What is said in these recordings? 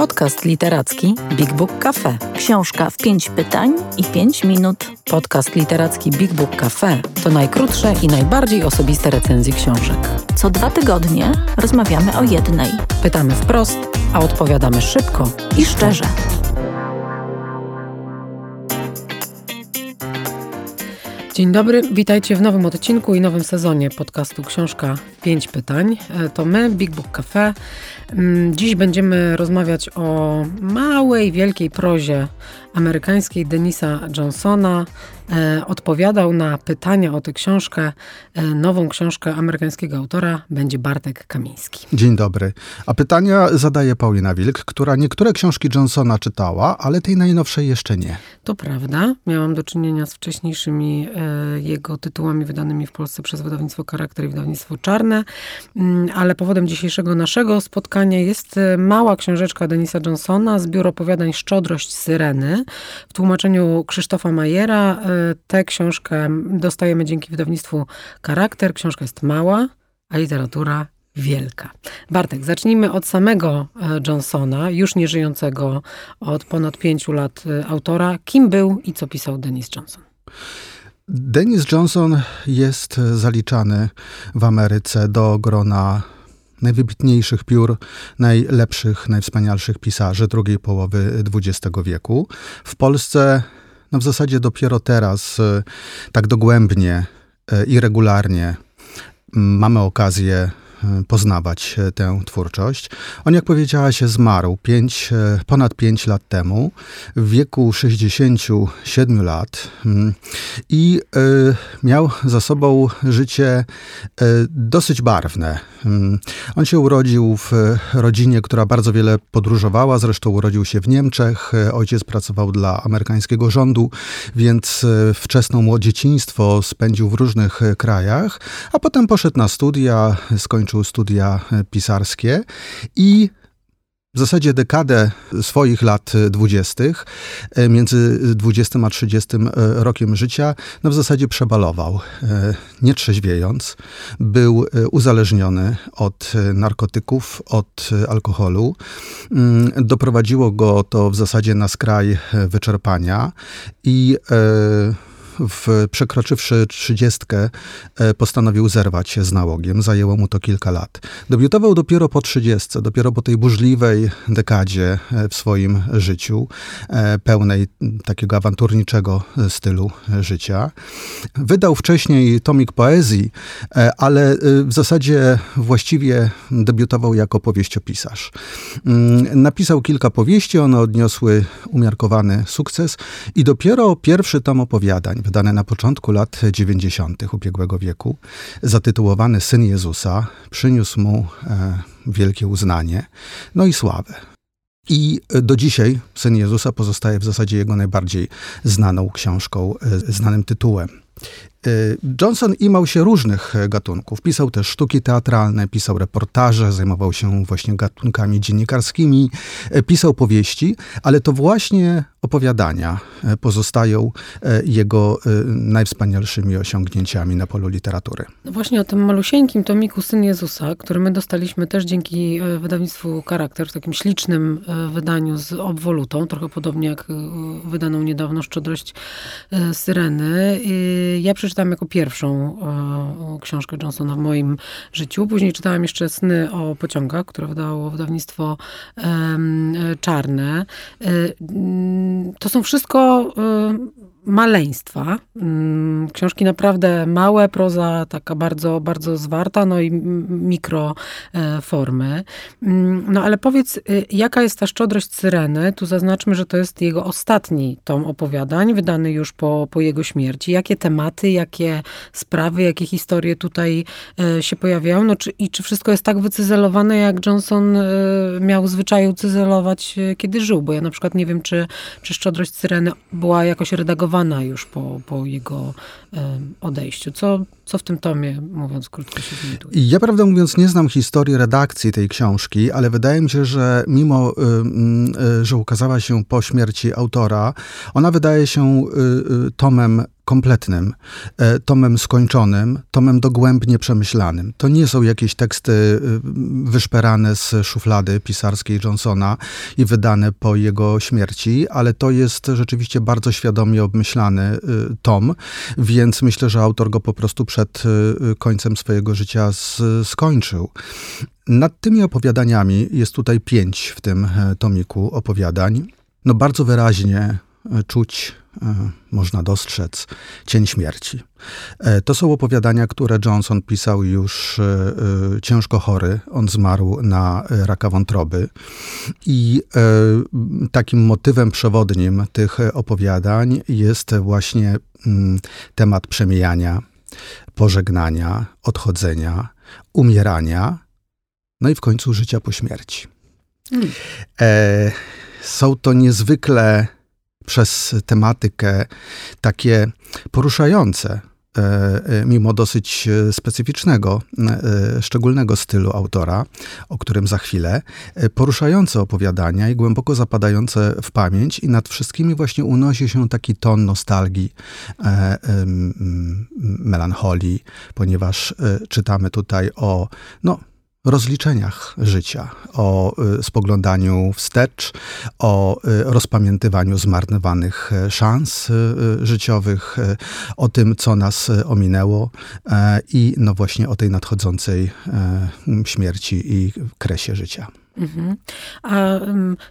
Podcast literacki Big Book Cafe. Książka w pięć pytań i pięć minut. Podcast literacki Big Book Cafe to najkrótsze i najbardziej osobiste recenzje książek. Co dwa tygodnie rozmawiamy o jednej. Pytamy wprost, a odpowiadamy szybko I szczerze. Dzień dobry, witajcie w nowym odcinku i nowym sezonie podcastu Książka 5 pytań. E, To my, Big Book Cafe. Mm, Dziś będziemy rozmawiać o małej, wielkiej prozie amerykańskiej Denisa Johnsona. E, Odpowiadał na pytania o tę książkę, e, nową książkę amerykańskiego autora, będzie Bartek Kamiński. Dzień dobry. A pytania zadaje Paulina Wilk, która niektóre książki Johnsona czytała, ale tej najnowszej jeszcze nie. To prawda. Miałam do czynienia z wcześniejszymi e, jego tytułami wydanymi w Polsce przez wydawnictwo Charakter i wydawnictwo Czarne, Mm, ale powodem dzisiejszego naszego spotkania jest e, mała książeczka Denisa Johnsona, zbiór opowiadań Szczodrość Syreny w tłumaczeniu Krzysztofa Majera. E, Tę książkę dostajemy dzięki wydawnictwu Charakter. Książka jest mała, a literatura wielka. Bartek, zacznijmy od samego e, Johnsona, już nieżyjącego od ponad pięciu lat e, autora. Kim był i co pisał Denis Johnson? Dennis Johnson jest zaliczany w Ameryce do grona najwybitniejszych piór, najlepszych, najwspanialszych pisarzy drugiej połowy XX wieku. W Polsce no w zasadzie dopiero teraz e, tak dogłębnie e, i regularnie mamy okazję e, poznawać e, tę twórczość. On, jak powiedziałaś, zmarł pięć, e, ponad 5 lat temu, w wieku 67 lat mm, i e, miał za sobą życie e, dosyć barwne. Mm, On się urodził w e, rodzinie, która bardzo wiele podróżowała, zresztą urodził się w Niemczech. E, Ojciec pracował dla amerykańskiego rządu, więc e, wczesną młode dzieciństwo spędził w różnych e, krajach, a potem poszedł na studia, skończył studia e, pisarskie i w zasadzie dekadę swoich lat dwudziestych, e, między 20 a 30 e, rokiem życia, no w zasadzie przebalował, nie trzeźwiejąc. Był uzależniony od narkotyków, od alkoholu. Mm, Doprowadziło go to w zasadzie na skraj wyczerpania i w, przekroczywszy trzydziestkę, e, postanowił zerwać się z nałogiem. Zajęło mu to kilka lat. Debiutował dopiero po trzydziestce, dopiero po tej burzliwej dekadzie e, w swoim życiu, e, pełnej takiego awanturniczego stylu życia. Wydał wcześniej tomik poezji, ale w zasadzie właściwie debiutował jako powieściopisarz. Mm, Napisał kilka powieści, one odniosły umiarkowany sukces i dopiero pierwszy tom opowiadań, wydany na początku lat 90. ubiegłego wieku, zatytułowany Syn Jezusa, przyniósł mu e, wielkie uznanie, no i sławę. I do dzisiaj Syn Jezusa pozostaje w zasadzie jego najbardziej znaną książką, e, znanym tytułem. E, Johnson imał się różnych e, gatunków. Pisał też sztuki teatralne, pisał reportaże, zajmował się właśnie gatunkami dziennikarskimi, e, pisał powieści, ale to właśnie opowiadania e, pozostają jego najwspanialszymi osiągnięciami na polu literatury. No właśnie o tym malusieńkim tomiku Syn Jezusa, który my dostaliśmy też dzięki wydawnictwu Charakter w takim ślicznym wydaniu z obwolutą, trochę podobnie jak wydaną niedawno Szczodrość Syreny. I Ja przeczytałam jako pierwszą e, książkę Johnsona w moim życiu. Później czytałam jeszcze Sny o pociągach, które wydało wydawnictwo e, Czarne. E, To są wszystko maleństwa. Mm, Książki naprawdę małe, proza taka bardzo, bardzo zwarta, no i m- mikro e. Mm, No ale powiedz, y, jaka jest ta szczodrość Syreny? Tu zaznaczmy, że to jest jego ostatni tom opowiadań, wydany już po, po jego śmierci. Jakie tematy, jakie sprawy, jakie historie tutaj e, się pojawiają? No, czy, I czy wszystko jest tak wycyzelowane, jak Johnson e, miał zwyczaju cyzelować, kiedy żył? Bo ja na przykład nie wiem, czy, czy szczodrość Syreny była jakoś redagowana już po, po jego e, odejściu. Co, co w tym tomie, mówiąc krótko, się znajduje? Ja prawdę mówiąc nie znam historii redakcji tej książki, ale wydaje mi się, że mimo, y, że ukazała się po śmierci autora, ona wydaje się y, y, tomem kompletnym, e, tomem skończonym, tomem dogłębnie przemyślanym. To nie są jakieś teksty y, wyszperane z szuflady pisarskiej Johnsona i wydane po jego śmierci, ale to jest rzeczywiście bardzo świadomie obmyślany y, tom, więc myślę, że autor go po prostu przed końcem swojego życia skończył. Nad tymi opowiadaniami jest tutaj pięć w tym e, tomiku opowiadań. No bardzo wyraźnie e, czuć, e, można dostrzec cień śmierci. To są opowiadania, które Johnson pisał już ciężko chory. On zmarł na raka wątroby. I takim motywem przewodnim tych opowiadań jest właśnie mm, temat przemijania, pożegnania, odchodzenia, umierania no i w końcu życia po śmierci. Hmm. E, są to niezwykle przez tematykę takie poruszające, e, e mimo dosyć specyficznego, e, szczególnego stylu autora, o którym za chwilę, poruszające opowiadania i głęboko zapadające w pamięć, i nad wszystkimi właśnie unosi się taki ton nostalgii, melancholii, ponieważ czytamy tutaj o no, rozliczeniach życia, o y, spoglądaniu wstecz, o y, rozpamiętywaniu zmarnowanych e, szans y, życiowych, e, o tym, co nas e, ominęło i no właśnie o tej nadchodzącej śmierci i kresie życia. Mhm. A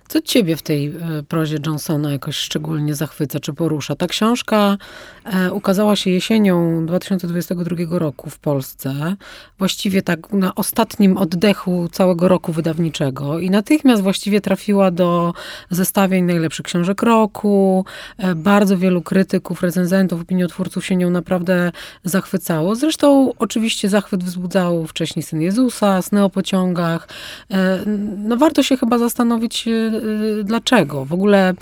co ciebie w tej e, prozie Johnsona jakoś szczególnie zachwyca czy porusza? Ta książka e, ukazała się jesienią 2022 roku w Polsce, właściwie tak na ostatnim oddechu całego roku wydawniczego i natychmiast właściwie trafiła do zestawień najlepszych książek roku. E, bardzo wielu krytyków, recenzentów, opiniotwórców się nią naprawdę zachwycało. Zresztą oczywiście zachwyt wzbudzał wcześniej Syn Jezusa, Sny o pociągach no warto się chyba zastanowić, y, y, dlaczego. W ogóle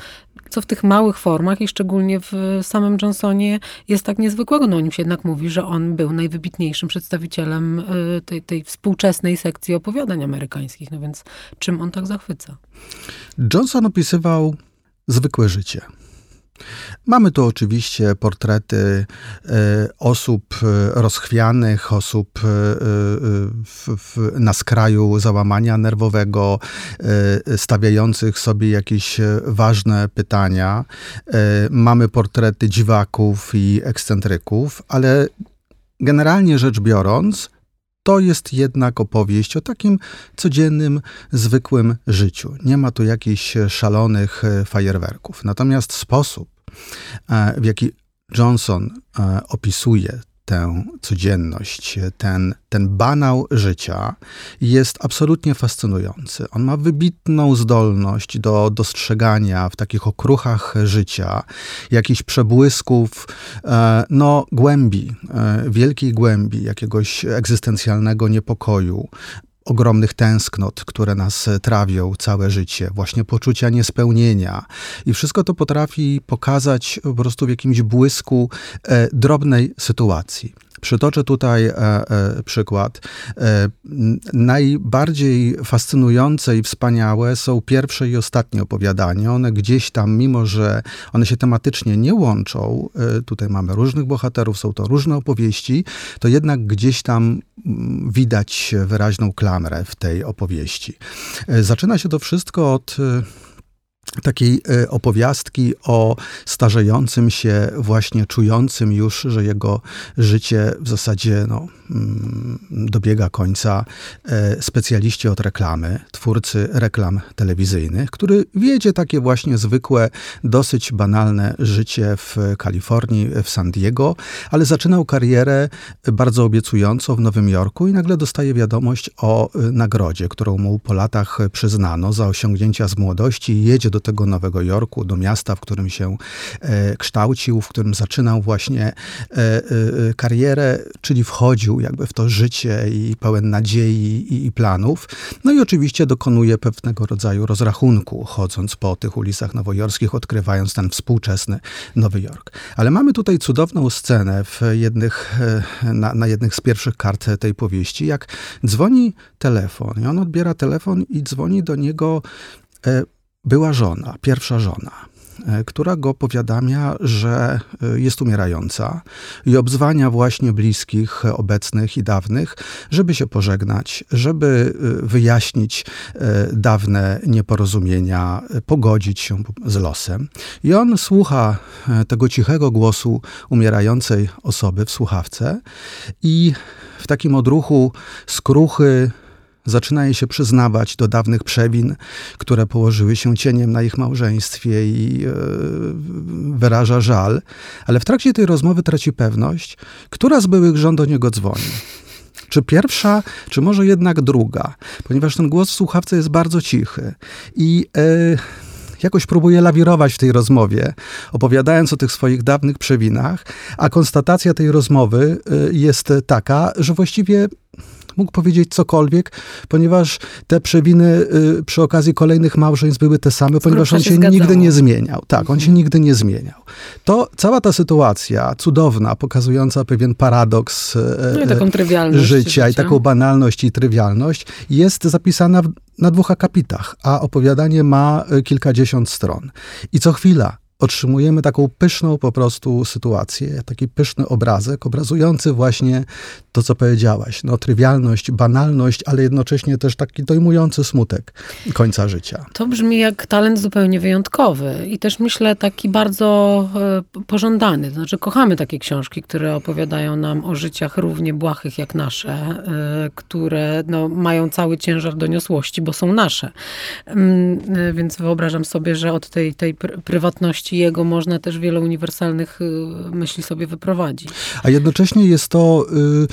co w tych małych formach i szczególnie w samym Johnsonie jest tak niezwykłego. No o nim się jednak mówi, że on był najwybitniejszym przedstawicielem y, tej, tej współczesnej sekcji opowiadań amerykańskich. No więc czym on tak zachwyca? Johnson opisywał zwykłe życie. Mamy tu oczywiście portrety e, osób e, rozchwianych, osób e, w, w, na skraju załamania nerwowego, stawiających sobie jakieś ważne pytania. Mamy portrety dziwaków i ekscentryków, ale generalnie rzecz biorąc, to jest jednak opowieść o takim codziennym, zwykłym życiu. Nie ma tu jakichś szalonych e, fajerwerków. Natomiast sposób, e, w jaki Johnson e, opisuje tę codzienność, ten, ten banał życia jest absolutnie fascynujący. On ma wybitną zdolność do dostrzegania w takich okruchach życia jakichś przebłysków, e, no, głębi, e, wielkiej głębi, jakiegoś egzystencjalnego niepokoju, ogromnych tęsknot, które nas e, trawią całe życie, właśnie poczucia niespełnienia. I wszystko to potrafi pokazać po prostu w jakimś błysku e, drobnej sytuacji. Przytoczę tutaj e, e, przykład. E, najbardziej fascynujące i wspaniałe są pierwsze i ostatnie opowiadania. One gdzieś tam, mimo że one się tematycznie nie łączą, e, tutaj mamy różnych bohaterów, są to różne opowieści, to jednak gdzieś tam mm, widać wyraźną klamrę w tej opowieści. E, zaczyna się to wszystko od e, takiej e, opowiastki o starzejącym się, właśnie czującym już, że jego życie w zasadzie no, mm, dobiega końca, e, specjaliści od reklamy, twórcy reklam telewizyjnych, który wiedzie takie właśnie zwykłe, dosyć banalne życie w Kalifornii, w San Diego, ale zaczynał karierę bardzo obiecująco w Nowym Jorku i nagle dostaje wiadomość o e, nagrodzie, którą mu po latach przyznano za osiągnięcia z młodości jedzie do tego Nowego Jorku, do miasta, w którym się e, kształcił, w którym zaczynał właśnie e, e, karierę, czyli wchodził jakby w to życie i pełen nadziei i, i planów. No i oczywiście dokonuje pewnego rodzaju rozrachunku, chodząc po tych ulicach nowojorskich, odkrywając ten współczesny Nowy Jork. Ale mamy tutaj cudowną scenę w jednych, na, na jednych z pierwszych kart tej powieści, jak dzwoni telefon i on odbiera telefon i dzwoni do niego była żona, pierwsza żona. e, która go powiadamia, że e, jest umierająca i obzwania właśnie bliskich, obecnych i dawnych, żeby się pożegnać, żeby wyjaśnić dawne nieporozumienia, pogodzić się z losem. I on słucha tego cichego głosu umierającej osoby w słuchawce i w takim odruchu skruchy, zaczyna jej się przyznawać do dawnych przewin, które położyły się cieniem na ich małżeństwie i e, wyraża żal, ale w trakcie tej rozmowy traci pewność, która z byłych żon do niego dzwoni. Czy pierwsza, czy może jednak druga, ponieważ ten głos w słuchawce jest bardzo cichy. I e, jakoś próbuje lawirować w tej rozmowie, opowiadając o tych swoich dawnych przewinach, a konstatacja tej rozmowy e, jest taka, że właściwie mógł powiedzieć cokolwiek, ponieważ te przewiny y, przy okazji kolejnych małżeństw były te same, ponieważ on się, się nigdy nie zmieniał. Tak, on się mhm. nigdy nie zmieniał. To cała ta sytuacja cudowna, pokazująca pewien paradoks e, no i taką trywialność życia, i taką banalność i trywialność, jest zapisana w, na dwóch akapitach, a opowiadanie ma kilkadziesiąt stron. I co chwila otrzymujemy taką pyszną po prostu sytuację, taki pyszny obrazek, obrazujący właśnie to, co powiedziałaś. No, trywialność, banalność, ale jednocześnie też taki dojmujący smutek końca życia. To brzmi jak talent zupełnie wyjątkowy i też myślę taki bardzo e, pożądany. Znaczy kochamy takie książki, które opowiadają nam o życiach równie błahych jak nasze, e, które no, mają cały ciężar doniosłości, bo są nasze. Mm, e, więc wyobrażam sobie, że od tej, tej pr prywatności jego można też wiele uniwersalnych y, myśli sobie wyprowadzić. A jednocześnie jest to y,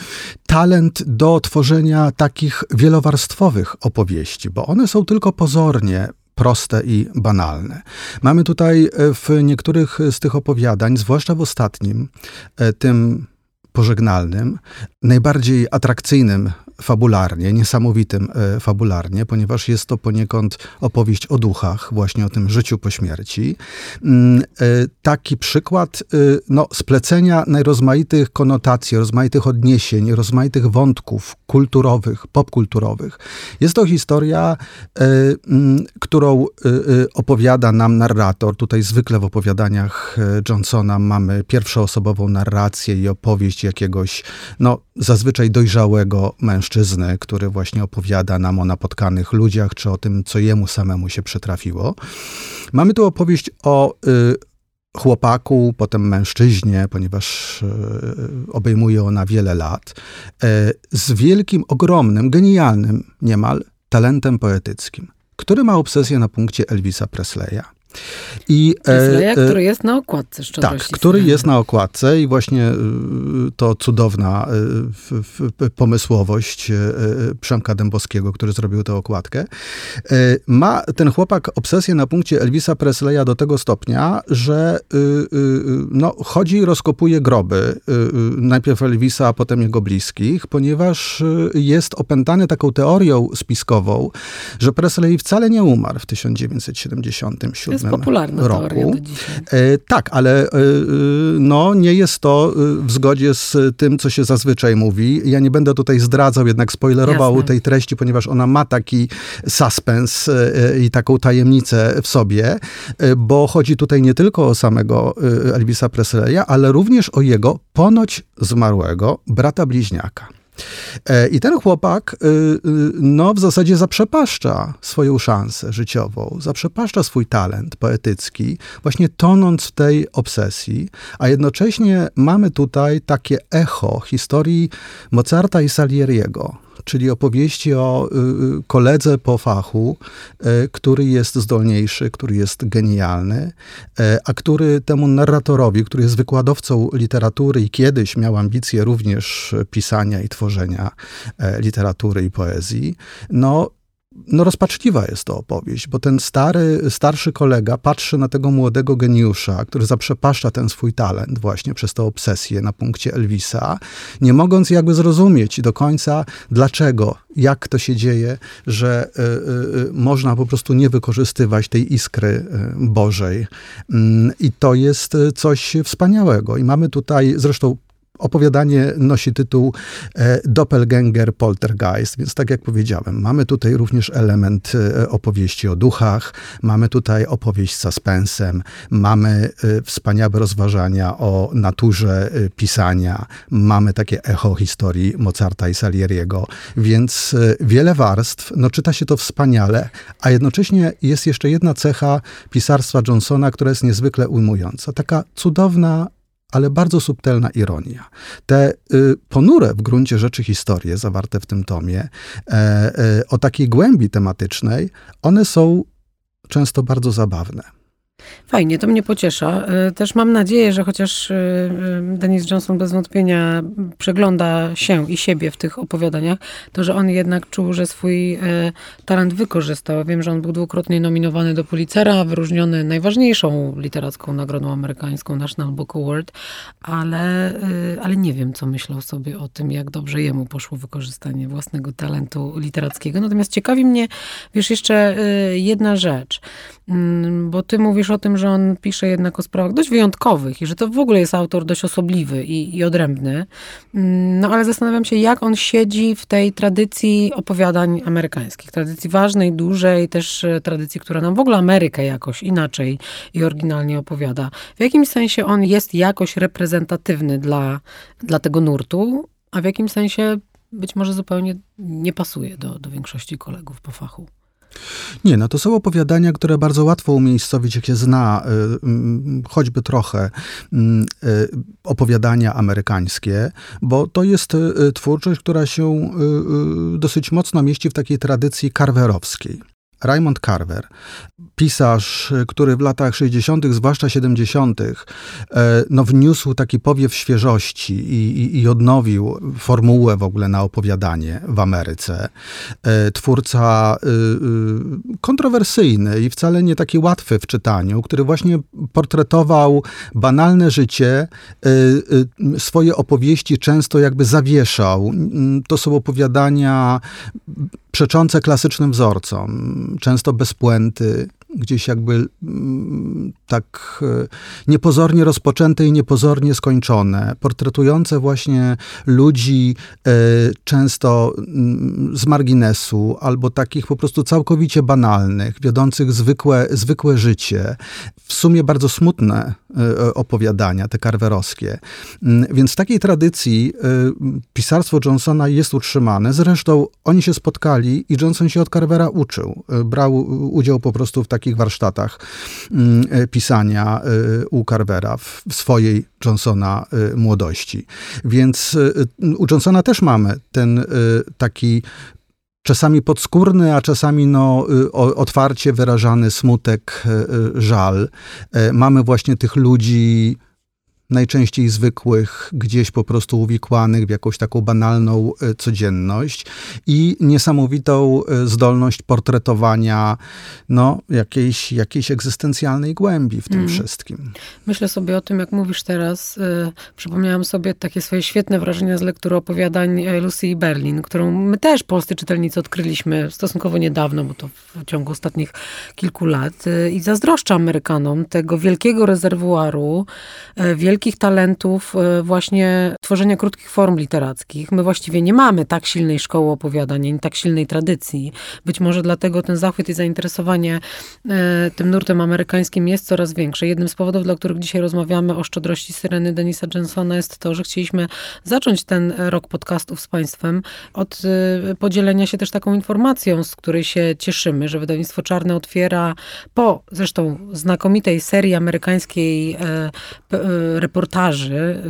talent do tworzenia takich wielowarstwowych opowieści, bo one są tylko pozornie proste i banalne. Mamy tutaj e, w niektórych z tych opowiadań, zwłaszcza w ostatnim, e, tym pożegnalnym, najbardziej atrakcyjnym fabularnie, niesamowitym e, fabularnie, ponieważ jest to poniekąd opowieść o duchach, właśnie o tym życiu po śmierci. Mm, e, taki przykład e, no, splecenia najrozmaitych konotacji, rozmaitych odniesień, rozmaitych wątków kulturowych, popkulturowych. Jest to historia, mm, którą opowiada nam narrator. Tutaj zwykle w opowiadaniach Johnsona mamy pierwszoosobową narrację i opowieść jakiegoś, no, zazwyczaj dojrzałego mężczyzny, który właśnie opowiada nam o napotkanych ludziach, czy o tym, co jemu samemu się przytrafiło. Mamy tu opowieść o y, chłopaku, potem mężczyźnie, ponieważ y, obejmuje ona wiele lat, y, z wielkim, ogromnym, genialnym niemal talentem poetyckim, który ma obsesję na punkcie Elvisa Presleya. I, Presleya, e, który jest na okładce Tak, który jest na okładce i właśnie e, to cudowna e, pomysłowość e, Przemka Dębowskiego, który zrobił tę okładkę. Ma ten chłopak obsesję na punkcie Elvisa Presleya do tego stopnia, że no, chodzi i rozkopuje groby. Najpierw Elvisa, a potem jego bliskich, ponieważ jest opętany taką teorią spiskową, że Presley wcale nie umarł w 1977 jest popularna roku. teoria. E, tak, ale e, e, no, nie jest to w zgodzie z tym, co się zazwyczaj mówi. Ja nie będę tutaj zdradzał, jednak spoilerował Jasne. tej treści, ponieważ ona ma taki suspens i taką tajemnicę w sobie, bo chodzi tutaj nie tylko o samego Elvisa Presleya, ale również o jego ponoć zmarłego brata bliźniaka. E, I ten chłopak, y, y, no, w zasadzie zaprzepaszcza swoją szansę życiową, zaprzepaszcza swój talent poetycki, właśnie tonąc w tej obsesji, a jednocześnie mamy tutaj takie echo historii Mozarta i Salieriego czyli opowieści o y, y, koledze po fachu, y, który jest zdolniejszy, który jest genialny, a który temu narratorowi, który jest wykładowcą literatury i kiedyś miał ambicje również pisania i tworzenia literatury i poezji, no no rozpaczliwa jest to opowieść, bo ten stary, starszy kolega patrzy na tego młodego geniusza, który zaprzepaszcza ten swój talent właśnie przez tę obsesję na punkcie Elvisa, nie mogąc jakby zrozumieć do końca dlaczego, jak to się dzieje, że y, y, można po prostu nie wykorzystywać tej iskry y, Bożej. Mm, I to jest coś wspaniałego. I mamy tutaj zresztą Opowiadanie nosi tytuł e, Doppelganger Poltergeist, więc tak jak powiedziałem, mamy tutaj również element e, opowieści o duchach, mamy tutaj opowieść z suspensem, mamy e, wspaniałe rozważania o naturze pisania, mamy takie echo historii Mozarta i Salieriego, więc wiele warstw, no czyta się to wspaniale, a jednocześnie jest jeszcze jedna cecha pisarstwa Johnsona, która jest niezwykle ujmująca. Taka cudowna ale bardzo subtelna ironia. Te y, ponure w gruncie rzeczy historie zawarte w tym tomie, e, e, o takiej głębi tematycznej, one są często bardzo zabawne. Fajnie, to mnie pociesza. E, też mam nadzieję, że chociaż e, e, Denis Johnson bez wątpienia przegląda się i siebie w tych opowiadaniach, to że on jednak czuł, że swój talent wykorzystał. Wiem, że on był dwukrotnie nominowany do Pulitzera, wyróżniony najważniejszą literacką nagrodą amerykańską National Book Award, ale, ale nie wiem, co myślał sobie o tym, jak dobrze jemu poszło wykorzystanie własnego talentu literackiego. Natomiast ciekawi mnie, wiesz, jeszcze jedna rzecz, mm, bo ty mówisz o tym, że on pisze jednak o sprawach dość wyjątkowych i że to w ogóle jest autor dość osobliwy i, i odrębny. Mm, no ale zastanawiam się, jak on siedzi w tej tradycji opowiadań amerykańskich. Tradycji ważnej, dużej, też e, tradycji, która nam w ogóle Amerykę jakoś inaczej i oryginalnie opowiada. W jakimś sensie on jest jakoś reprezentatywny dla, dla tego nurtu, a w jakim sensie być może zupełnie nie pasuje do, do większości kolegów po fachu. Nie, no to są opowiadania, które bardzo łatwo umiejscowić, jak się zna, mm, choćby trochę y, opowiadania amerykańskie, bo to jest y, twórczość, która się dosyć mocno mieści w takiej tradycji karwerowskiej. Raymond Carver, pisarz, który w latach 60., zwłaszcza 70., e, no, wniósł taki powiew świeżości i, i, i odnowił formułę w ogóle na opowiadanie w Ameryce. E, twórca y, kontrowersyjny i wcale nie taki łatwy w czytaniu, który właśnie portretował banalne życie, swoje opowieści często jakby zawieszał. To są opowiadania przeczące klasycznym wzorcom, często bez puenty, gdzieś jakby mm, tak e, niepozornie rozpoczęte i niepozornie skończone, portretujące właśnie ludzi e, często mm, z marginesu albo takich po prostu całkowicie banalnych, wiodących zwykłe, zwykłe życie. W sumie bardzo smutne opowiadania, te karwerowskie. Mm, więc w takiej tradycji pisarstwo Johnsona jest utrzymane. Zresztą oni się spotkali i Johnson się od Carvera uczył. Brał udział po prostu w takich warsztatach mm, e, pisania e, u Carvera w swojej Johnsona e, młodości. Więc u Johnsona też mamy ten taki czasami podskórny, a czasami no, otwarcie wyrażany smutek, żal. Mamy właśnie tych ludzi najczęściej zwykłych, gdzieś po prostu uwikłanych w jakąś taką banalną e, codzienność i niesamowitą e, zdolność portretowania no, jakiejś, jakiejś egzystencjalnej głębi w tym mm. wszystkim. Myślę sobie o tym, jak mówisz teraz. Y, przypomniałam sobie takie swoje świetne wrażenia z lektury opowiadań Lucy Berlin, którą my też, polscy czytelnicy, odkryliśmy stosunkowo niedawno, bo to w ciągu ostatnich kilku lat. I zazdroszczę Amerykanom tego wielkiego rezerwuaru, wielkiego talentów e, właśnie tworzenia krótkich form literackich. My właściwie nie mamy tak silnej szkoły opowiadania, nie tak silnej tradycji. Być może dlatego ten zachwyt i zainteresowanie e, tym nurtem amerykańskim jest coraz większe. Jednym z powodów, dla których dzisiaj rozmawiamy o szczodrości Syreny Denisa Jensona jest to, że chcieliśmy zacząć ten rok podcastów z Państwem od e, podzielenia się też taką informacją, z której się cieszymy, że wydawnictwo Czarne otwiera po zresztą znakomitej serii amerykańskiej reportaży,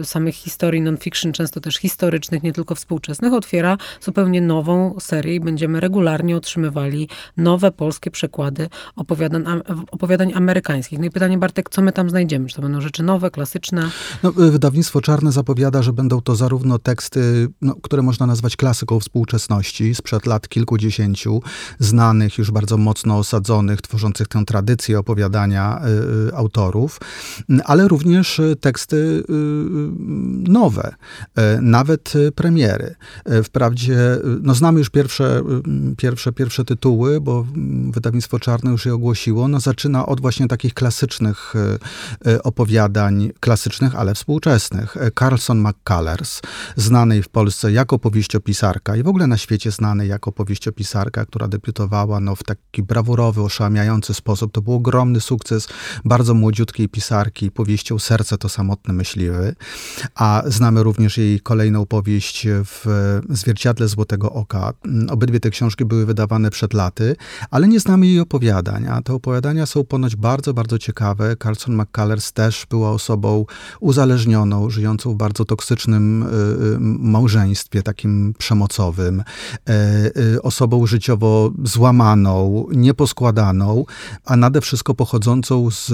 y, samych historii non-fiction, często też historycznych, nie tylko współczesnych, otwiera zupełnie nową serię i będziemy regularnie otrzymywali nowe polskie przekłady opowiadań, opowiadań amerykańskich. No i pytanie, Bartek, co my tam znajdziemy? Czy to będą rzeczy nowe, klasyczne? No, y, wydawnictwo Czarne zapowiada, że będą to zarówno teksty, no, które można nazwać klasyką współczesności, sprzed lat kilkudziesięciu, znanych, już bardzo mocno osadzonych, tworzących tę tradycję opowiadania y, y autorów, ale również również teksty nowe, nawet premiery. Wprawdzie, no znamy już pierwsze, pierwsze, pierwsze tytuły, bo wydawnictwo Czarne już je ogłosiło. No zaczyna od właśnie takich klasycznych opowiadań, klasycznych, ale współczesnych. Carlson McCullers, znanej w Polsce jako powieściopisarka i w ogóle na świecie znanej jako powieściopisarka, która debiutowała no, w taki brawurowy, oszałamiający sposób. To był ogromny sukces bardzo młodziutkiej pisarki powieścią Serce to samotny myśliwy, a znamy również jej kolejną powieść w Zwierciadle Złotego Oka. Obydwie te książki były wydawane przed laty, ale nie znamy jej opowiadań, a te opowiadania są ponoć bardzo, bardzo ciekawe. Carlson McCullers też była osobą uzależnioną, żyjącą w bardzo toksycznym y, y, małżeństwie, takim przemocowym, e, osobą życiowo złamaną, nieposkładaną, a nade wszystko pochodzącą z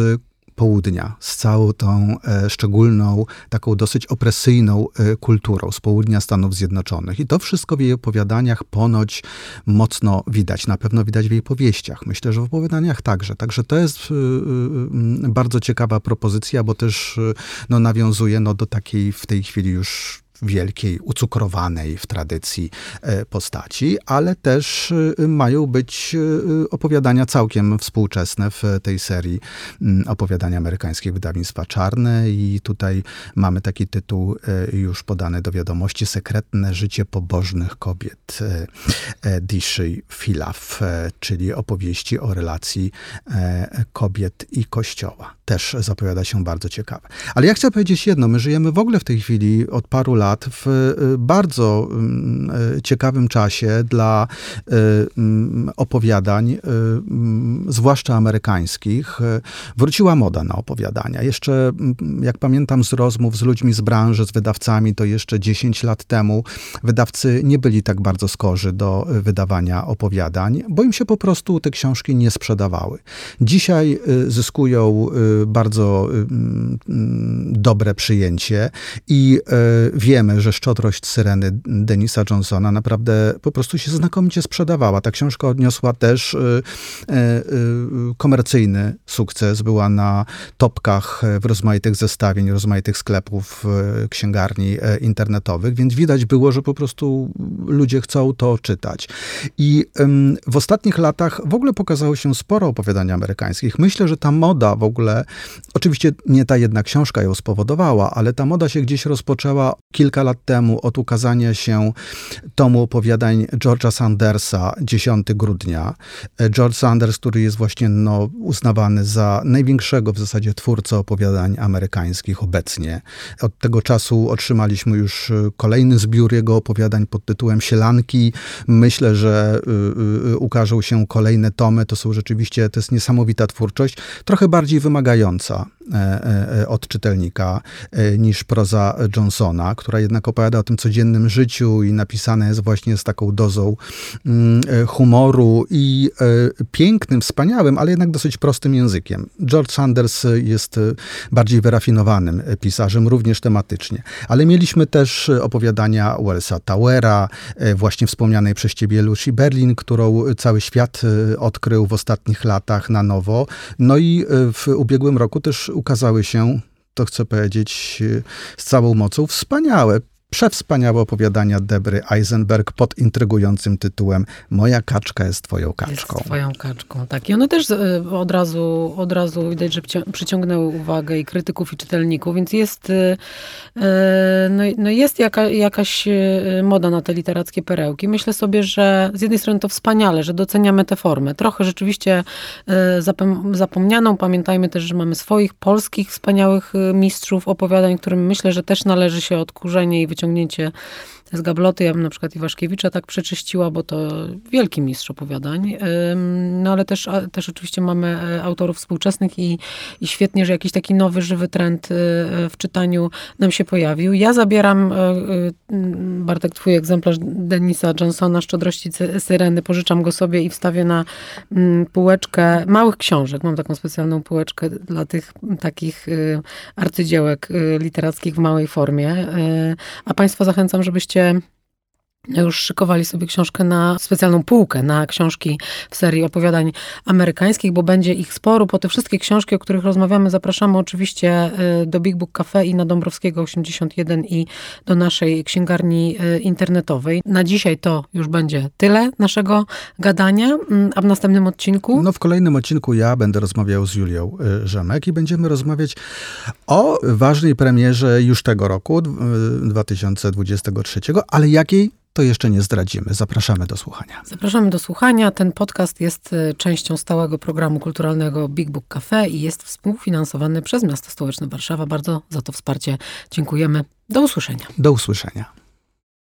południa, z całą tą e, szczególną, taką dosyć opresyjną e, kulturą z południa Stanów Zjednoczonych. I to wszystko w jej opowiadaniach ponoć mocno widać. Na pewno widać w jej powieściach. Myślę, że w opowiadaniach także. Także to jest y, y, y, bardzo ciekawa propozycja, bo też no, nawiązuje no, do takiej w tej chwili już wielkiej, ucukrowanej w tradycji e, postaci, ale też e, mają być e, opowiadania całkiem współczesne w tej serii mm, opowiadania amerykańskich wydawnictwa Czarne i tutaj mamy taki tytuł już podany do wiadomości Sekretne życie pobożnych kobiet Diszy Filaf, czyli opowieści o relacji kobiet i kościoła. Też zapowiada się bardzo ciekawe. Ale ja chcę powiedzieć jedno, my żyjemy w ogóle w tej chwili od paru lat lat w y, bardzo mm, y, ciekawym czasie dla y, mm, opowiadań, mm, zwłaszcza amerykańskich. Wróciła moda na opowiadania. Jeszcze, jak pamiętam z rozmów z ludźmi z branży, z wydawcami, to jeszcze 10 lat temu wydawcy nie byli tak bardzo skorzy do wydawania opowiadań, bo im się po prostu te książki nie sprzedawały. Dzisiaj zyskują bardzo dobre przyjęcie i wiemy, wiemy, że Szczodrość Syreny Denisa Johnsona naprawdę po prostu się znakomicie sprzedawała. Ta książka odniosła też y, y, y, komercyjny sukces. Była na topkach w rozmaitych zestawień, rozmaitych sklepów, księgarni e, internetowych, więc widać było, że po prostu ludzie chcą to czytać. I w ostatnich latach w ogóle pokazało się sporo opowiadań amerykańskich. Myślę, że ta moda w ogóle, oczywiście nie ta jedna książka ją spowodowała, ale ta moda się gdzieś rozpoczęła kilka lat temu od ukazania się tomu opowiadań George'a Sandersa 10 grudnia. E, George Sanders, który jest właśnie no, uznawany za największego w zasadzie twórcę opowiadań amerykańskich obecnie. Od tego czasu otrzymaliśmy już e, kolejny zbiór jego opowiadań pod tytułem Sielanki. Myślę, że y, y, ukażą się kolejne tomy. To są rzeczywiście, to jest niesamowita twórczość, trochę bardziej wymagająca e, od czytelnika niż proza Johnsona, która jednak opowiada o tym codziennym życiu i napisane jest właśnie z taką dozą mm, e, humoru i e, pięknym, wspaniałym, ale jednak dosyć prostym językiem. George Sanders jest e, bardziej wyrafinowanym pisarzem, również tematycznie. Ale mieliśmy też opowiadania Wellsa Towera, właśnie wspomnianej przez ciebie Lucy Berlin, którą cały świat odkrył w ostatnich latach na nowo. No i w ubiegłym roku też ukazały się to chcę powiedzieć z całą mocą, wspaniałe, przewspaniałe opowiadania Debry Eisenberg pod intrygującym tytułem Moja kaczka jest twoją kaczką. Jest twoją kaczką, tak. I one też e, od razu, od razu widać, że przyciągnęły uwagę i krytyków, i czytelników, więc jest, e, e, no, no jest jaka, jakaś moda na te literackie perełki. Myślę sobie, że z jednej strony to wspaniale, że doceniamy tę formę. Trochę rzeczywiście zapomnianą. Pamiętajmy też, że mamy swoich polskich wspaniałych mistrzów opowiadań, którym myślę, że też należy się odkurzenie i wyciągnięcie wyciągnięcie z gabloty. Ja bym na przykład Iwaszkiewicza tak przeczyściła, bo to wielki mistrz opowiadań. No ale też, też oczywiście mamy e, autorów współczesnych i, i świetnie, że jakiś taki nowy, żywy trend e, w czytaniu nam się pojawił. Ja zabieram, e, Bartek, twój egzemplarz Denisa Johnsona, Szczodrości Syreny, pożyczam go sobie i wstawię na półeczkę małych książek. Mam taką specjalną półeczkę dla tych takich arcydziełek literackich w małej formie. A Państwa zachęcam, żebyście again już szykowali sobie książkę na specjalną półkę, na książki w serii opowiadań amerykańskich, bo będzie ich sporo. Po te wszystkie książki, o których rozmawiamy, zapraszamy oczywiście y, do Big Book Cafe i na Dąbrowskiego 81 i do naszej księgarni y, internetowej. Na dzisiaj to już będzie tyle naszego gadania, mm, a w następnym odcinku... No w kolejnym odcinku ja będę rozmawiał z Julią y, Rzemek i będziemy rozmawiać o ważnej premierze już tego roku, 2023, ale jakiej to jeszcze nie zdradzimy. Zapraszamy do słuchania. Zapraszamy do słuchania. Ten podcast jest e, częścią stałego programu kulturalnego Big Book Cafe i jest współfinansowany przez Miasto Stołeczne Warszawa. Bardzo za to wsparcie dziękujemy. Do usłyszenia. Do usłyszenia.